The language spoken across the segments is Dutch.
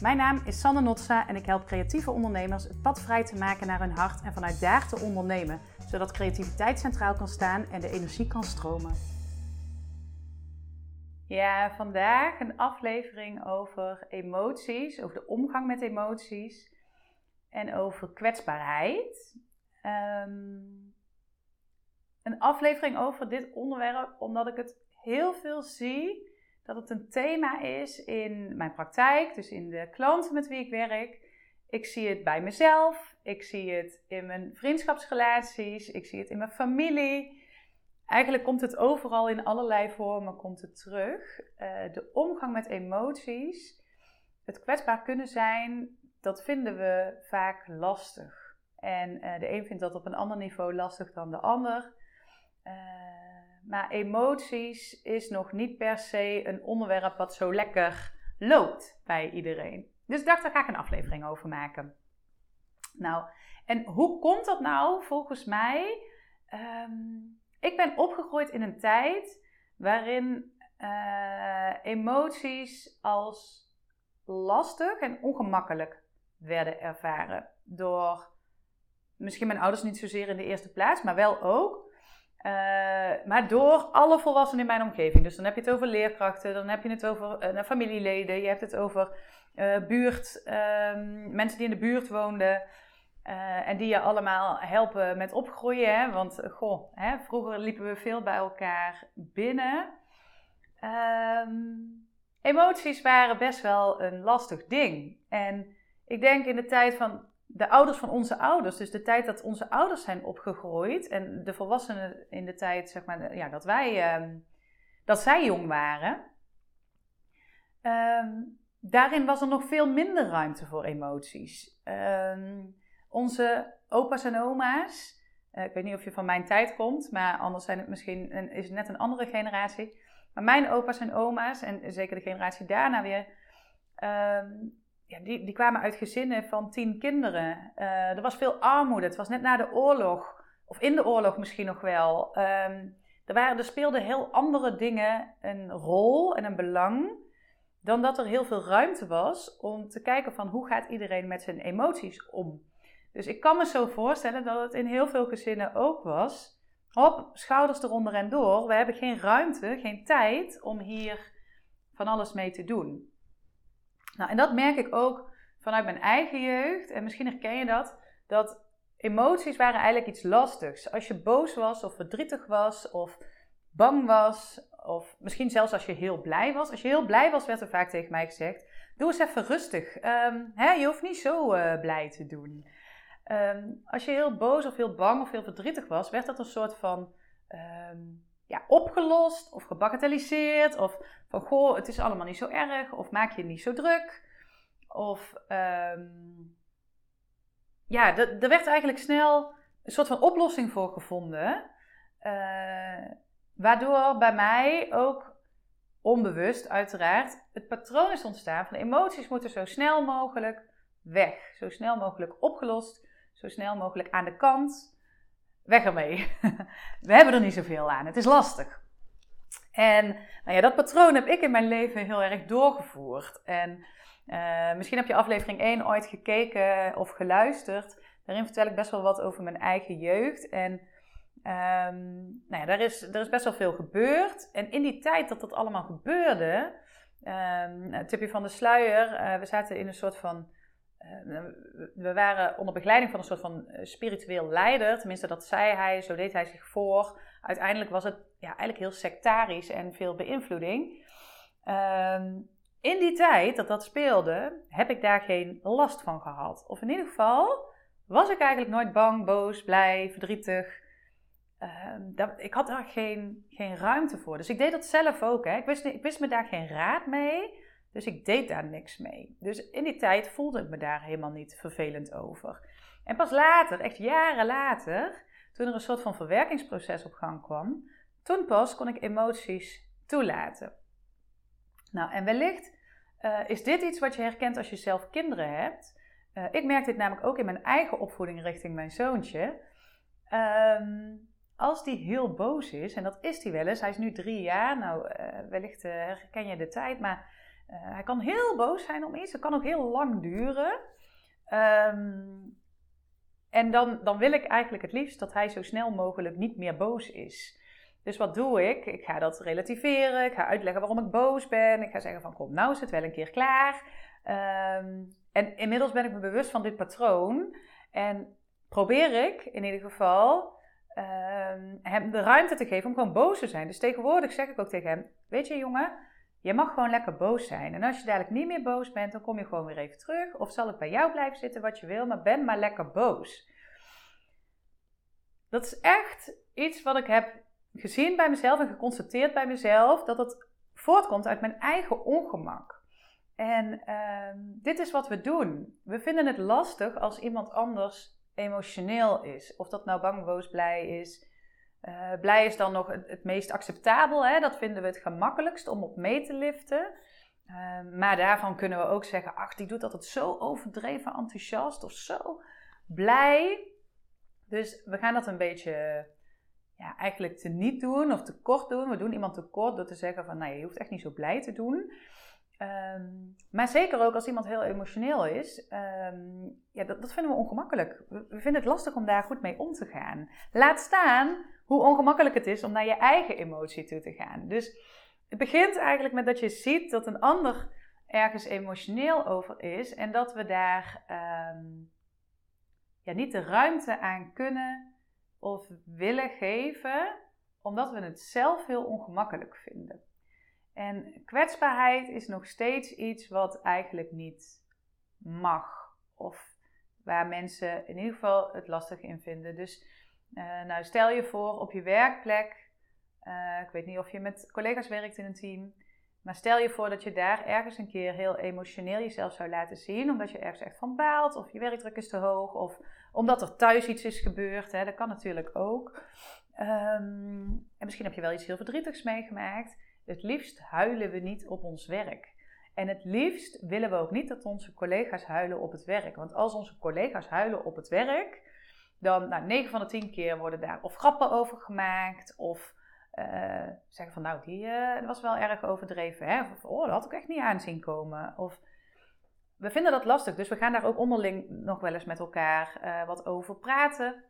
Mijn naam is Sanne Notsa en ik help creatieve ondernemers het pad vrij te maken naar hun hart en vanuit daar te ondernemen, zodat creativiteit centraal kan staan en de energie kan stromen. Ja, vandaag een aflevering over emoties, over de omgang met emoties en over kwetsbaarheid. Ehm, een aflevering over dit onderwerp, omdat ik het heel veel zie dat het een thema is in mijn praktijk, dus in de klanten met wie ik werk. Ik zie het bij mezelf, ik zie het in mijn vriendschapsrelaties, ik zie het in mijn familie. Eigenlijk komt het overal in allerlei vormen komt het terug. Uh, de omgang met emoties, het kwetsbaar kunnen zijn, dat vinden we vaak lastig. En uh, de een vindt dat op een ander niveau lastig dan de ander. Uh, maar emoties is nog niet per se een onderwerp wat zo lekker loopt bij iedereen. Dus ik dacht, daar ga ik een aflevering over maken. Nou, en hoe komt dat nou volgens mij? Um, ik ben opgegroeid in een tijd waarin uh, emoties als lastig en ongemakkelijk werden ervaren. Door misschien mijn ouders niet zozeer in de eerste plaats, maar wel ook. Uh, maar door alle volwassenen in mijn omgeving. Dus dan heb je het over leerkrachten, dan heb je het over uh, familieleden, je hebt het over uh, buurt, ehm, mensen die in de buurt woonden. en die je allemaal helpen met opgroeien. Hè? Want goh, hè, vroeger liepen we veel bij elkaar binnen. Um, emoties waren best wel een lastig ding. En ik denk in de tijd van de ouders van onze ouders, dus de tijd dat onze ouders zijn opgegroeid en de volwassenen in de tijd, zeg maar, ja, dat wij, um, dat zij jong waren, um, daarin was er nog veel minder ruimte voor emoties. Um, onze opa's en oma's, uh, ik weet niet of je van mijn tijd komt, maar anders zijn het misschien is het net een andere generatie. Maar mijn opa's en oma's, en zeker de generatie daarna weer, ja, die, die kwamen uit gezinnen van tien kinderen. Uh, er was veel armoede. Het was net na de oorlog, of in de oorlog misschien nog wel. Um, er, waren, er speelden heel andere dingen een rol en een belang. Dan dat er heel veel ruimte was om te kijken van hoe gaat iedereen met zijn emoties om. Dus ik kan me zo voorstellen dat het in heel veel gezinnen ook was. Hop, schouders eronder en door. We hebben geen ruimte, geen tijd om hier van alles mee te doen. Nou, en dat merk ik ook vanuit mijn eigen jeugd. En misschien herken je dat. Dat emoties waren eigenlijk iets lastigs. Als je boos was of verdrietig was of bang was. Of misschien zelfs als je heel blij was. Als je heel blij was, werd er vaak tegen mij gezegd: Doe eens even rustig. Um, hè, je hoeft niet zo uh, blij te doen. Um, als je heel boos of heel bang of heel verdrietig was, werd dat een soort van um, ja, opgelost of gebagatelliseerd. Of van goh, het is allemaal niet zo erg. Of maak je niet zo druk. Of um, ja, er werd eigenlijk snel een soort van oplossing voor gevonden. Uh, waardoor bij mij ook onbewust uiteraard het patroon is ontstaan van emoties moeten zo snel mogelijk weg. Zo snel mogelijk opgelost. Zo snel mogelijk aan de kant weg ermee. We hebben er niet zoveel aan. Het is lastig. En nou ja, dat patroon heb ik in mijn leven heel erg doorgevoerd. En uh, misschien heb je aflevering 1 ooit gekeken of geluisterd. Daarin vertel ik best wel wat over mijn eigen jeugd. En um, nou ja, daar is, er is best wel veel gebeurd. En in die tijd dat dat allemaal gebeurde, um, tipje van de sluier, uh, we zaten in een soort van eh, we waren onder begeleiding van een soort van eh, spiritueel leider. Tenminste, dat zei hij, zo deed hij zich voor. Uiteindelijk was het ja, eigenlijk heel sectarisch en veel beïnvloeding. Ehm, in die tijd dat dat speelde, heb ik daar geen last van gehad. Of in ieder geval was ik eigenlijk nooit bang, boos, blij, verdrietig. Ehm, dat, ik had daar geen, geen ruimte voor. Dus ik deed dat zelf ook. Hè. Ik, wist, ik wist me daar geen raad mee. Dus ik deed daar niks mee. Dus in die tijd voelde ik me daar helemaal niet vervelend over. En pas later, echt jaren later, toen er een soort van verwerkingsproces op gang kwam, toen pas kon ik emoties toelaten. Nou, en wellicht uh, is dit iets wat je herkent als je zelf kinderen hebt. Uh, ik merk dit namelijk ook in mijn eigen opvoeding richting mijn zoontje. Um, als die heel boos is, en dat is hij wel eens, hij is nu drie jaar, nou uh, wellicht herken je de tijd, maar hij kan heel boos zijn om iets. Het kan ook heel lang duren. Ehm, en dan, dan wil ik eigenlijk het liefst dat hij zo snel mogelijk niet meer boos is. Dus wat doe ik? Ik ga dat relativeren. Ik ga uitleggen waarom ik boos ben. Ik ga zeggen van kom, nou is het wel een keer klaar. Ehm, en inmiddels ben ik me bewust van dit patroon. En probeer ik in ieder geval um, hem de ruimte te geven om gewoon boos te zijn. Dus tegenwoordig zeg ik ook tegen hem: Weet je, jongen, je mag gewoon lekker boos zijn. En als je dadelijk niet meer boos bent, dan kom je gewoon weer even terug. Of zal ik bij jou blijven zitten wat je wil, maar ben maar lekker boos. Dat is echt iets wat ik heb gezien bij mezelf en geconstateerd bij mezelf dat het voortkomt uit mijn eigen ongemak. En uh, dit is wat we doen. We vinden het lastig als iemand anders emotioneel is. Of dat nou bang, boos, blij is. Uh, blij is dan nog het, meest acceptabel. Hè? Dat vinden we het gemakkelijkst om op mee te liften. Uh, maar daarvan kunnen we ook zeggen: ach, die doet altijd zo overdreven enthousiast of zo blij. Dus we gaan dat een beetje ja, eigenlijk te niet doen of te kort doen. We doen iemand te kort door te zeggen van, nou je hoeft echt niet zo blij te doen. Um, maar zeker ook als iemand heel emotioneel is, um, ja, dat, dat, vinden we ongemakkelijk. We, vinden het lastig om daar goed mee om te gaan. Laat staan hoe ongemakkelijk het is om naar je eigen emotie toe te gaan. Dus het begint eigenlijk met dat je ziet dat een ander ergens emotioneel over is en dat we daar um, ja, niet de ruimte aan kunnen of willen geven, omdat we het zelf heel ongemakkelijk vinden. En kwetsbaarheid is nog steeds iets wat eigenlijk niet mag. Of waar mensen in ieder geval het lastig in vinden. Dus uh, nou, stel je voor op je werkplek. Uh, ik weet niet of je met collega's werkt in een team. Maar stel je voor dat je daar ergens een keer heel emotioneel jezelf zou laten zien. Omdat je ergens echt van baalt. Of je werkdruk is te hoog. Of omdat er thuis iets is gebeurd. Hè, dat kan natuurlijk ook. Um, en misschien heb je wel iets heel verdrietigs meegemaakt. Het liefst huilen we niet op ons werk. En het liefst willen we ook niet dat onze collega's huilen op het werk. Want als onze collega's huilen op het werk, dan nou, 9 van de 10 keer worden daar of grappen over gemaakt. Of uh, zeggen van nou, die uh, was wel erg overdreven. Hè? Of oh, dat had ik echt niet aanzien komen. Of we vinden dat lastig, dus we gaan daar ook onderling nog wel eens met elkaar uh, wat over praten.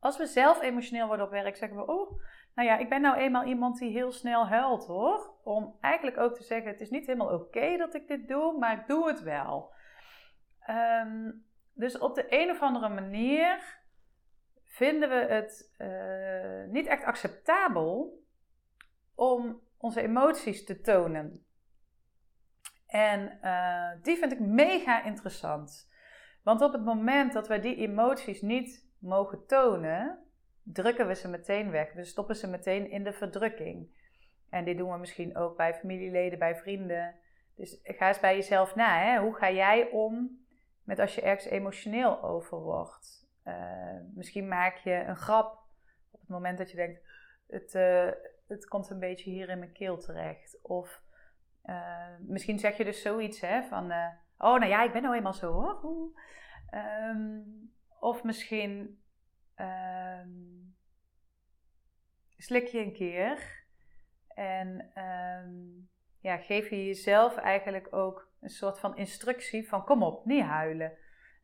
Als we zelf emotioneel worden op werk, zeggen we: Oh, nou ja, ik ben nou eenmaal iemand die heel snel huilt hoor. Om eigenlijk ook te zeggen: Het is niet helemaal oké dat ik dit doe, maar ik doe het wel. Um, dus op de een of andere manier vinden we het uh, niet echt acceptabel om onze emoties te tonen. En uh, die vind ik mega interessant. Want op het moment dat wij die emoties niet mogen tonen, drukken we ze meteen weg. We stoppen ze meteen in de verdrukking. En dit doen we misschien ook bij familieleden, bij vrienden. Dus ga eens bij jezelf na. Hè? Hoe ga jij om met als je ergens emotioneel over wordt? Uh, misschien maak je een grap op het moment dat je denkt: het, uh, het komt een beetje hier in mijn keel terecht. Of uh, misschien zeg je dus zoiets hè, van: Oh, nou ja, ik ben nou eenmaal zo. Um, of misschien um, slik je een keer en um, ja, geef je jezelf eigenlijk ook een soort van instructie van kom op, niet huilen.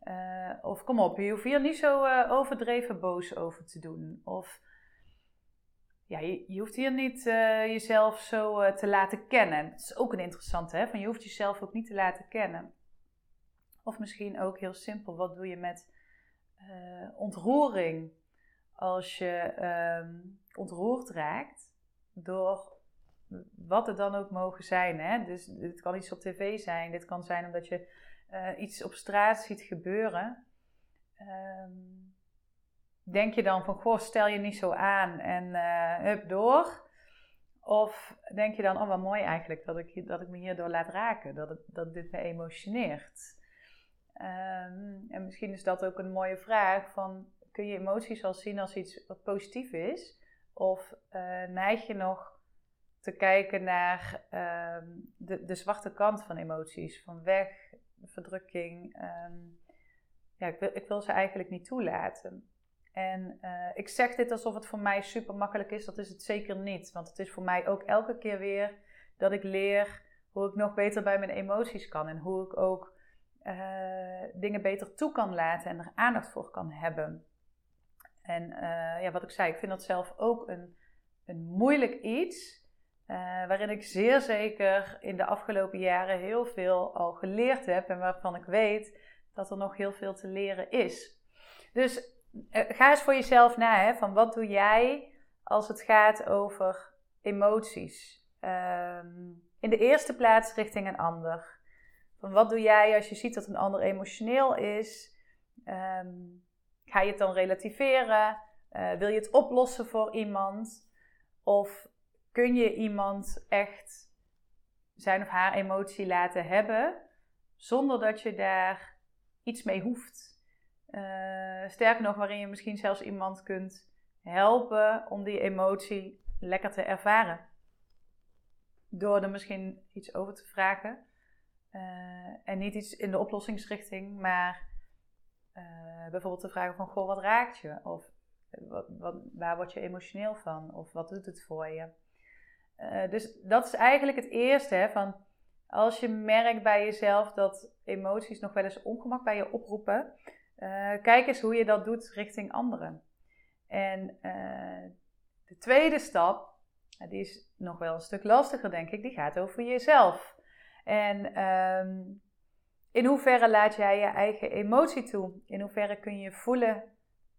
Uh, of kom op, je hoeft hier niet zo uh, overdreven boos over te doen. Of ja, je, je hoeft hier niet uh, jezelf zo te laten kennen. Dat is ook een interessante, hè? Van je hoeft jezelf ook niet te laten kennen. Of misschien ook heel simpel, wat doe je met ontroering. Als je uh, ontroerd raakt door wat het dan ook mogen zijn. Hè? Dus dit kan iets op tv zijn, dit kan zijn omdat je uh, iets op straat ziet gebeuren. Um, denk je dan van, goh, stel je niet zo aan en uh, hup door. Of denk je dan, oh wat mooi eigenlijk dat ik, dat ik me hierdoor laat raken, dat, dat dit me emotioneert. Um, en misschien is dat ook een mooie vraag van, kun je emoties al zien als iets wat positief is? Of uh, neig je nog te kijken naar um, de, de zwarte kant van emoties, van weg, verdrukking. Um, ja, ik wil, ik wil ze eigenlijk niet toelaten. En uh, ik zeg dit alsof het voor mij super makkelijk is, dat is het zeker niet. Want het is voor mij ook elke keer weer dat ik leer hoe ik nog beter bij mijn emoties kan en hoe ik ook uh, dingen beter toe kan laten en er aandacht voor kan hebben. En uh, ja, wat ik zei, ik vind dat zelf ook een, een moeilijk iets. Uh, waarin ik zeer zeker in de afgelopen jaren heel veel al geleerd heb en waarvan ik weet dat er nog heel veel te leren is. Dus ga eens voor jezelf na, van wat doe jij als het gaat over emoties? Um, in de eerste plaats richting een ander. Van wat doe jij als je ziet dat een ander emotioneel is? Um, ga je het dan relativeren? Uh, wil je het oplossen voor iemand? Of kun je iemand echt zijn of haar emotie laten hebben zonder dat je daar iets mee hoeft? Uh, sterker nog, waarin je misschien zelfs iemand kunt helpen om die emotie lekker te ervaren. Door er misschien iets over te vragen. Uh, en niet iets in de oplossingsrichting, maar uh, bijvoorbeeld te vragen van, goh, wat raakt je? Of wat, waar word je emotioneel van? Of wat doet het voor je? Uh, dus dat is eigenlijk het eerste, hè, van als je merkt bij jezelf dat emoties nog wel eens ongemak bij je oproepen, kijk eens hoe je dat doet richting anderen. En de tweede stap die is nog wel een stuk lastiger, denk ik. Die gaat over jezelf. En um, in hoeverre laat jij je eigen emotie toe? In hoeverre kun je voelen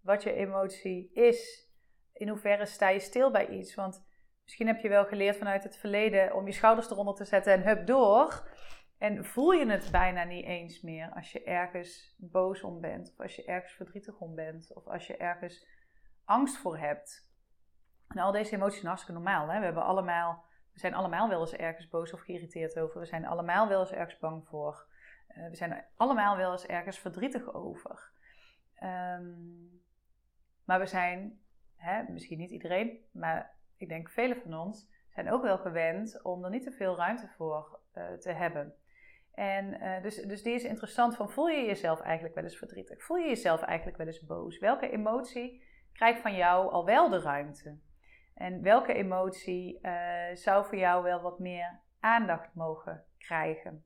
wat je emotie is? In hoeverre sta je stil bij iets? Want misschien heb je wel geleerd vanuit het verleden om je schouders eronder te zetten en hup door. En voel je het bijna niet eens meer als je ergens boos om bent, of als je ergens verdrietig om bent, of als je ergens angst voor hebt. En al deze emoties zijn hartstikke normaal. Hè? We, hebben allemaal, we zijn allemaal wel eens ergens boos of geïrriteerd over. We zijn allemaal wel eens ergens bang voor. Uh, we zijn allemaal wel eens ergens verdrietig over. Um, maar we zijn, hè, misschien niet iedereen, maar ik denk velen van ons zijn ook wel gewend om er niet te veel ruimte voor uh, te hebben. En uh, dus, dus die is interessant van, voel je jezelf eigenlijk wel eens verdrietig? Voel je jezelf eigenlijk wel eens boos? Welke emotie krijgt van jou al wel de ruimte? En welke emotie uh, zou voor jou wel wat meer aandacht mogen krijgen?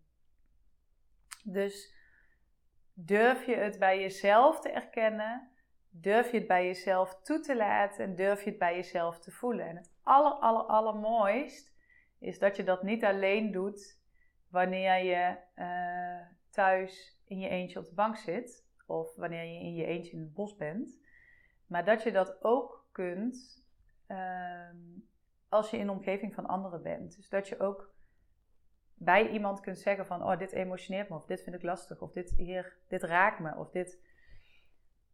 Dus durf je het bij jezelf te erkennen? Durf je het bij jezelf toe te laten en durf je het bij jezelf te voelen? En het aller, aller, is dat je dat niet alleen doet wanneer je uh, thuis in je eentje op de bank zit of wanneer je in je eentje in het bos bent, maar dat je dat ook kunt Ehm, als je in de omgeving van anderen bent. Dus dat je ook bij iemand kunt zeggen van, oh, dit emotioneert me, of dit vind ik lastig, of dit, hier, dit raakt me, of dit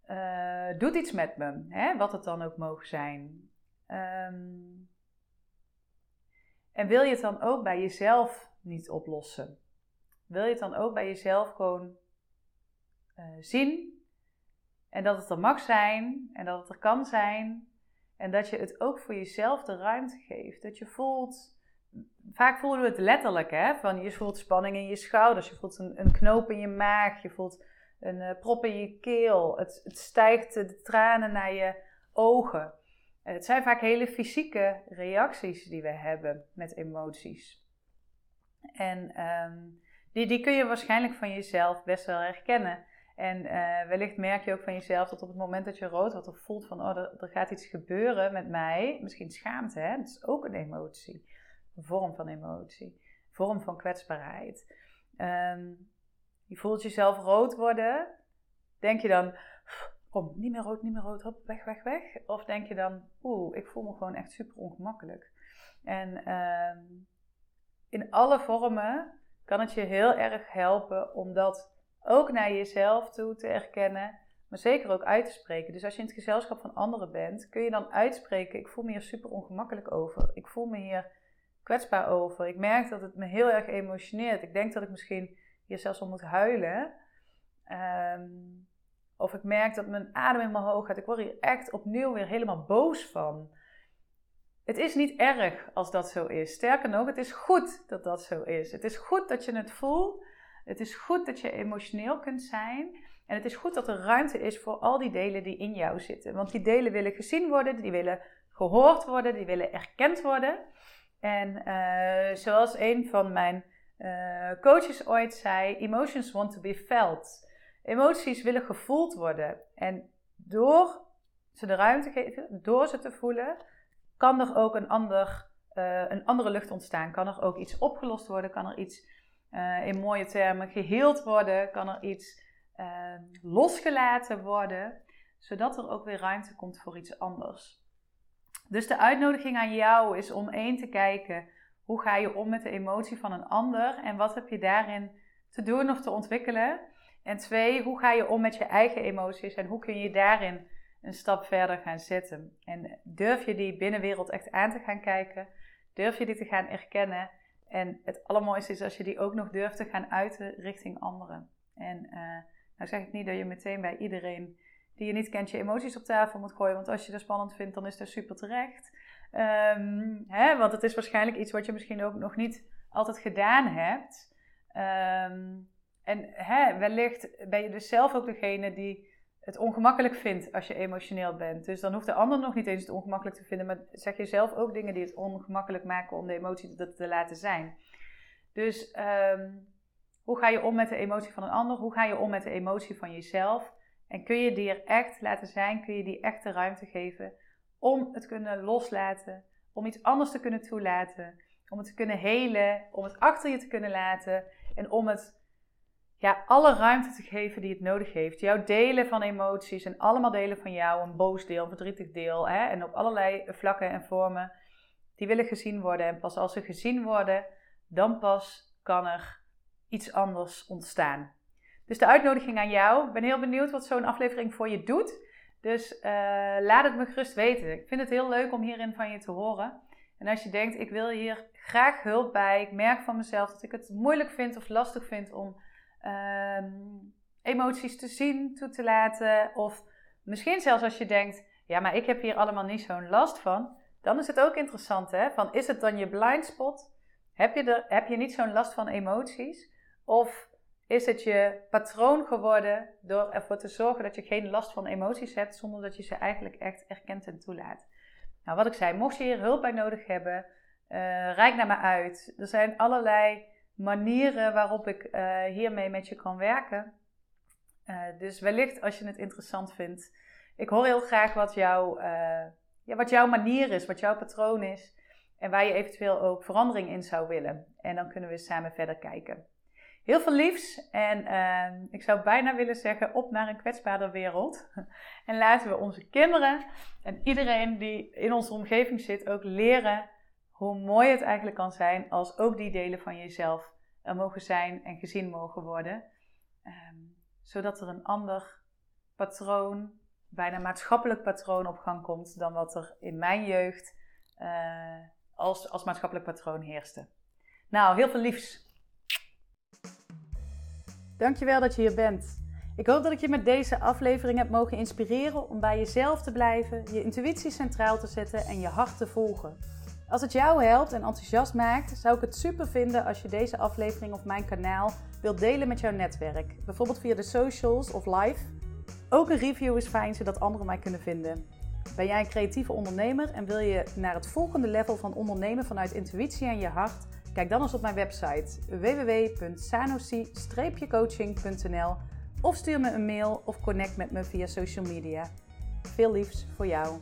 uh, doet iets met me, hè? wat het dan ook mogen zijn. Um, en wil je het dan ook bij jezelf niet oplossen? Wil je het dan ook bij jezelf gewoon uh, zien en dat het er mag zijn en dat het er kan zijn en dat je het ook voor jezelf de ruimte geeft. Dat je voelt, vaak voelen we het letterlijk, hè? Van je voelt spanning in je schouders, je voelt een, een knoop in je maag, je voelt een uh, prop in je keel. Het, het stijgt de tranen naar je ogen. Het zijn vaak hele fysieke reacties die we hebben met emoties. En um, die, die kun je waarschijnlijk van jezelf best wel herkennen. En uh, wellicht merk je ook van jezelf dat op het moment dat je rood wordt of voelt van, oh, er, er, gaat iets gebeuren met mij, misschien schaamte, hè? dat is ook een emotie, een vorm van emotie, een vorm van kwetsbaarheid. Um, je voelt jezelf rood worden, denk je dan, kom, niet meer rood, niet meer rood, hop, weg, weg, weg. Of denk je dan, oeh, ik voel me gewoon echt super ongemakkelijk. En um, in alle vormen kan het je heel erg helpen om dat ook naar jezelf toe te erkennen, maar zeker ook uit te spreken. Dus als je in het gezelschap van anderen bent, kun je dan uitspreken: Ik voel me hier super ongemakkelijk over. Ik voel me hier kwetsbaar over. Ik merk dat het me heel erg emotioneert. Ik denk dat ik misschien hier zelfs al moet huilen. Um, of ik merk dat mijn adem mijn hoog gaat. Ik word hier echt opnieuw weer helemaal boos van. Het is niet erg als dat zo is. Sterker nog, het is goed dat dat zo is. Het is goed dat je het voelt. Het is goed dat je emotioneel kunt zijn. En het is goed dat er ruimte is voor al die delen die in jou zitten. Want die delen willen gezien worden, die willen gehoord worden, die willen erkend worden. En uh, zoals een van mijn uh, coaches ooit zei: Emotions want to be felt. Emoties willen gevoeld worden. En door ze de ruimte geven, door ze te voelen, kan er ook een, ander, uh, een andere lucht ontstaan. Kan er ook iets opgelost worden? Kan er iets uh, in mooie termen geheeld worden? Kan er iets uh, losgelaten worden? Zodat er ook weer ruimte komt voor iets anders. Dus de uitnodiging aan jou is om één te kijken hoe ga je om met de emotie van een ander en wat heb je daarin te doen of te ontwikkelen. En twee, hoe ga je om met je eigen emoties en hoe kun je daarin een stap verder gaan zetten. En durf je die binnenwereld echt aan te gaan kijken, durf je die te gaan erkennen. En het allermooiste is als je die ook nog durft te gaan uiten richting anderen. En uh, nou zeg ik niet dat je meteen bij iedereen die je niet kent je emoties op tafel moet gooien. Want als je dat spannend vindt, dan is dat super terecht. Um, hè, want het is waarschijnlijk iets wat je misschien ook nog niet altijd gedaan hebt. Um, en hè, wellicht ben je dus zelf ook degene die het ongemakkelijk vindt als je emotioneel bent. Dus dan hoeft de ander nog niet eens het ongemakkelijk te vinden, maar zeg je zelf ook dingen die het ongemakkelijk maken om de emotie te, te laten zijn. Dus um, hoe ga je om met de emotie van een ander? Hoe ga je om met de emotie van jezelf? En kun je die er echt laten zijn? Kun je die echt de ruimte geven om het kunnen loslaten, om iets anders te kunnen toelaten, om het te kunnen helen, om het achter je te kunnen laten en om het ja, alle ruimte te geven die het nodig heeft. Jouw delen van emoties en allemaal delen van jou, een boos deel, een verdrietig deel hè, en op allerlei vlakken en vormen, die willen gezien worden. En pas als ze gezien worden, dan pas kan er iets anders ontstaan. Dus de uitnodiging aan jou. Ik ben heel benieuwd wat zo'n aflevering voor je doet. Dus uh, laat het me gerust weten. Ik vind het heel leuk om hierin van je te horen. En als je denkt, ik wil hier graag hulp bij. Ik merk van mezelf dat ik het moeilijk vind of lastig vind om um, emoties te zien, toe te laten. Of misschien zelfs als je denkt, ja, maar ik heb hier allemaal niet zo'n last van. Dan is het ook interessant, hè? Van, is het dan je blind spot? Heb je, er, heb je niet zo'n last van emoties? Of is het je patroon geworden door ervoor te zorgen dat je geen last van emoties hebt, zonder dat je ze eigenlijk echt erkent en toelaat. Nou, wat ik zei, mocht je hier hulp bij nodig hebben, uh, naar me uit. Er zijn allerlei manieren waarop ik uh, hiermee met je kan werken. Uh, dus wellicht als je het interessant vindt. Ik hoor heel graag wat, jou, ja, wat jouw manier is, wat jouw patroon is. En waar je eventueel ook verandering in zou willen. En dan kunnen we samen verder kijken. Heel veel liefs en uh, ik zou bijna willen zeggen op naar een kwetsbaarder wereld. en laten we onze kinderen en iedereen die in onze omgeving zit ook leren hoe mooi het eigenlijk kan zijn als ook die delen van jezelf er mogen zijn en gezien mogen worden. Um, zodat er een ander patroon, bijna maatschappelijk patroon op gang komt dan wat er in mijn jeugd uh, als, als maatschappelijk patroon heerste. Nou, heel veel liefs. Dankjewel dat je hier bent. Ik hoop dat ik je met deze aflevering heb mogen inspireren om bij jezelf te blijven, je intuïtie centraal te zetten en je hart te volgen. Als het jou helpt en enthousiast maakt, zou ik het super vinden als je deze aflevering op mijn kanaal wilt delen met jouw netwerk. Bijvoorbeeld via de socials of live. Ook een review is fijn zodat anderen mij kunnen vinden. Ben jij een creatieve ondernemer en wil je naar het volgende level van ondernemen vanuit intuïtie en je hart? Kijk dan eens op mijn website www.sanosi-coaching.nl of stuur me een mail of connect met me via social media. Veel liefs voor jou.